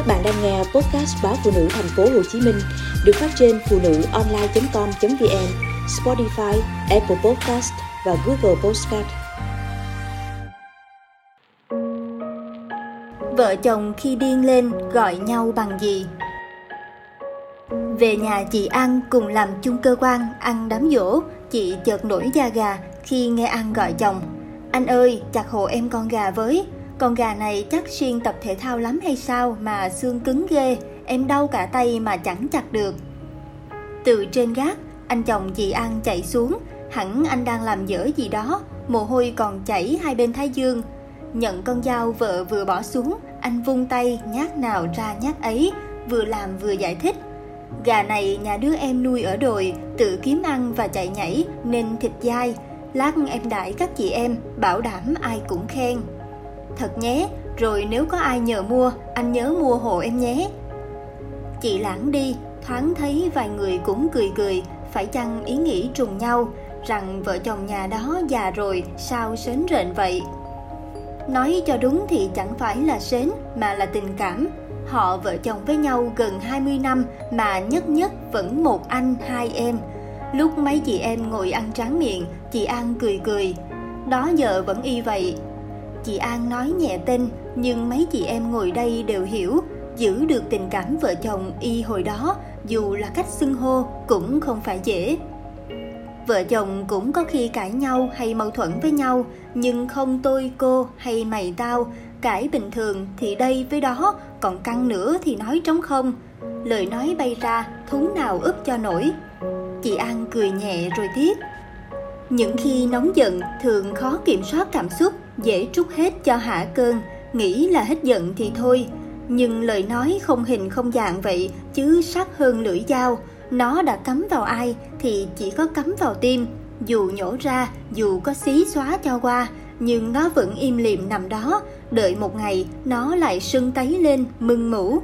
Các bạn đang nghe podcast báo phụ nữ thành phố Hồ Chí Minh được phát trên phụ nữ online.com.vn, Spotify, Apple Podcast và Google Podcast. Vợ chồng khi điên lên gọi nhau bằng gì? Về nhà chị An cùng làm chung cơ quan ăn đám dỗ, chị chợt nổi da gà khi nghe An gọi chồng. Anh ơi, chặt hộ em con gà với, con gà này chắc xuyên tập thể thao lắm hay sao mà xương cứng ghê, em đau cả tay mà chẳng chặt được. Từ trên gác, anh chồng chị An chạy xuống, hẳn anh đang làm dở gì đó, mồ hôi còn chảy hai bên thái dương. Nhận con dao vợ vừa bỏ xuống, anh vung tay nhát nào ra nhát ấy, vừa làm vừa giải thích. Gà này nhà đứa em nuôi ở đồi, tự kiếm ăn và chạy nhảy nên thịt dai. Lát em đãi các chị em, bảo đảm ai cũng khen. Thật nhé, rồi nếu có ai nhờ mua, anh nhớ mua hộ em nhé. Chị lãng đi, thoáng thấy vài người cũng cười cười, phải chăng ý nghĩ trùng nhau, rằng vợ chồng nhà đó già rồi sao sến rện vậy. Nói cho đúng thì chẳng phải là sến mà là tình cảm. Họ vợ chồng với nhau gần 20 năm mà nhất nhất vẫn một anh hai em. Lúc mấy chị em ngồi ăn tráng miệng, chị An cười cười. Đó giờ vẫn y vậy, Chị An nói nhẹ tên, nhưng mấy chị em ngồi đây đều hiểu, giữ được tình cảm vợ chồng y hồi đó, dù là cách xưng hô cũng không phải dễ. Vợ chồng cũng có khi cãi nhau hay mâu thuẫn với nhau, nhưng không tôi cô hay mày tao, cãi bình thường thì đây với đó, còn căng nữa thì nói trống không. Lời nói bay ra, thúng nào ướp cho nổi. Chị An cười nhẹ rồi tiếp. Những khi nóng giận thường khó kiểm soát cảm xúc, dễ trút hết cho hạ cơn, nghĩ là hết giận thì thôi. Nhưng lời nói không hình không dạng vậy, chứ sắc hơn lưỡi dao. Nó đã cắm vào ai thì chỉ có cắm vào tim. Dù nhổ ra, dù có xí xóa cho qua, nhưng nó vẫn im lìm nằm đó, đợi một ngày nó lại sưng tấy lên, mưng mũ.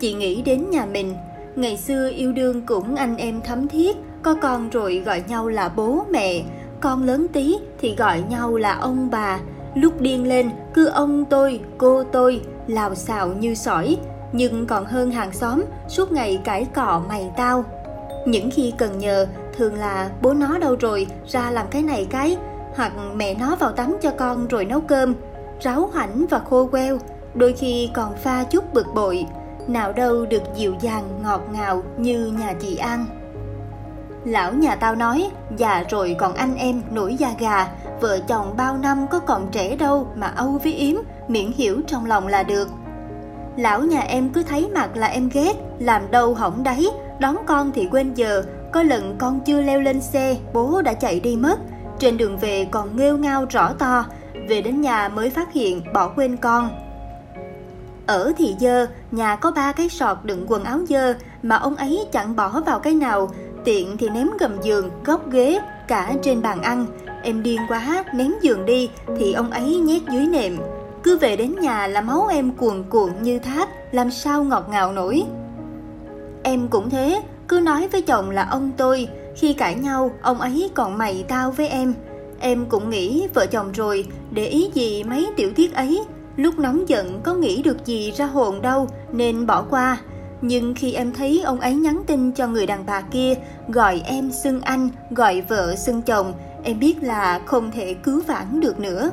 Chị nghĩ đến nhà mình, ngày xưa yêu đương cũng anh em thấm thiết, có con rồi gọi nhau là bố mẹ, con lớn tí thì gọi nhau là ông bà. Lúc điên lên cứ ông tôi, cô tôi, lào xạo như sỏi, nhưng còn hơn hàng xóm suốt ngày cãi cọ mày tao. Những khi cần nhờ, thường là bố nó đâu rồi, ra làm cái này cái, hoặc mẹ nó vào tắm cho con rồi nấu cơm, ráo hoảnh và khô queo, đôi khi còn pha chút bực bội, nào đâu được dịu dàng ngọt ngào như nhà chị An. Lão nhà tao nói, già rồi còn anh em nổi da gà, vợ chồng bao năm có còn trẻ đâu mà âu với yếm, miễn hiểu trong lòng là được. Lão nhà em cứ thấy mặt là em ghét, làm đâu hỏng đấy, đón con thì quên giờ, có lần con chưa leo lên xe, bố đã chạy đi mất, trên đường về còn nghêu ngao rõ to, về đến nhà mới phát hiện bỏ quên con. Ở thì dơ, nhà có ba cái sọt đựng quần áo dơ mà ông ấy chẳng bỏ vào cái nào, tiện thì ném gầm giường, góc ghế, cả trên bàn ăn. Em điên quá, ném giường đi thì ông ấy nhét dưới nệm. Cứ về đến nhà là máu em cuồn cuộn như thác, làm sao ngọt ngào nổi. Em cũng thế, cứ nói với chồng là ông tôi, khi cãi nhau ông ấy còn mày tao với em. Em cũng nghĩ vợ chồng rồi, để ý gì mấy tiểu tiết ấy, lúc nóng giận có nghĩ được gì ra hồn đâu nên bỏ qua nhưng khi em thấy ông ấy nhắn tin cho người đàn bà kia, gọi em xưng anh, gọi vợ xưng chồng, em biết là không thể cứu vãn được nữa.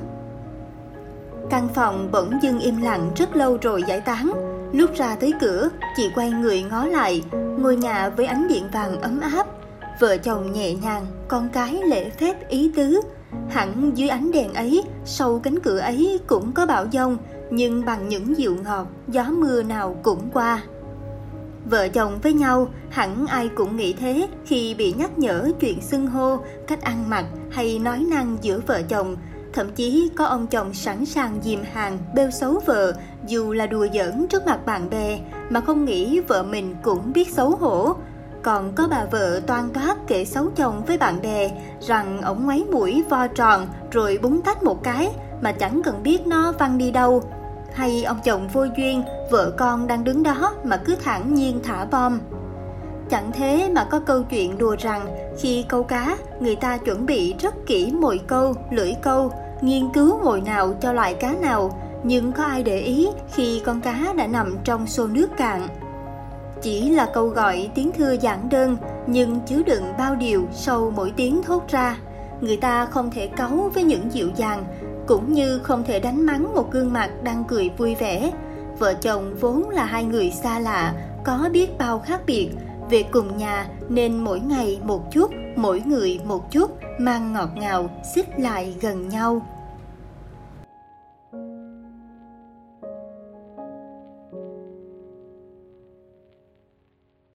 Căn phòng bỗng dưng im lặng rất lâu rồi giải tán. Lúc ra tới cửa, chị quay người ngó lại, ngôi nhà với ánh điện vàng ấm áp. Vợ chồng nhẹ nhàng, con cái lễ phép ý tứ. Hẳn dưới ánh đèn ấy, sau cánh cửa ấy cũng có bão giông, nhưng bằng những dịu ngọt, gió mưa nào cũng qua. Vợ chồng với nhau, hẳn ai cũng nghĩ thế khi bị nhắc nhở chuyện xưng hô, cách ăn mặc hay nói năng giữa vợ chồng. Thậm chí có ông chồng sẵn sàng dìm hàng bêu xấu vợ dù là đùa giỡn trước mặt bạn bè mà không nghĩ vợ mình cũng biết xấu hổ. Còn có bà vợ toan toát kể xấu chồng với bạn bè rằng ổng ngoáy mũi vo tròn rồi búng tách một cái mà chẳng cần biết nó văng đi đâu hay ông chồng vô duyên, vợ con đang đứng đó mà cứ thẳng nhiên thả bom. Chẳng thế mà có câu chuyện đùa rằng khi câu cá, người ta chuẩn bị rất kỹ mồi câu, lưỡi câu, nghiên cứu mồi nào cho loại cá nào, nhưng có ai để ý khi con cá đã nằm trong xô nước cạn. Chỉ là câu gọi tiếng thưa giản đơn nhưng chứa đựng bao điều sau mỗi tiếng thốt ra. Người ta không thể cấu với những dịu dàng, cũng như không thể đánh mắng một gương mặt đang cười vui vẻ. Vợ chồng vốn là hai người xa lạ, có biết bao khác biệt, về cùng nhà nên mỗi ngày một chút, mỗi người một chút, mang ngọt ngào, xích lại gần nhau.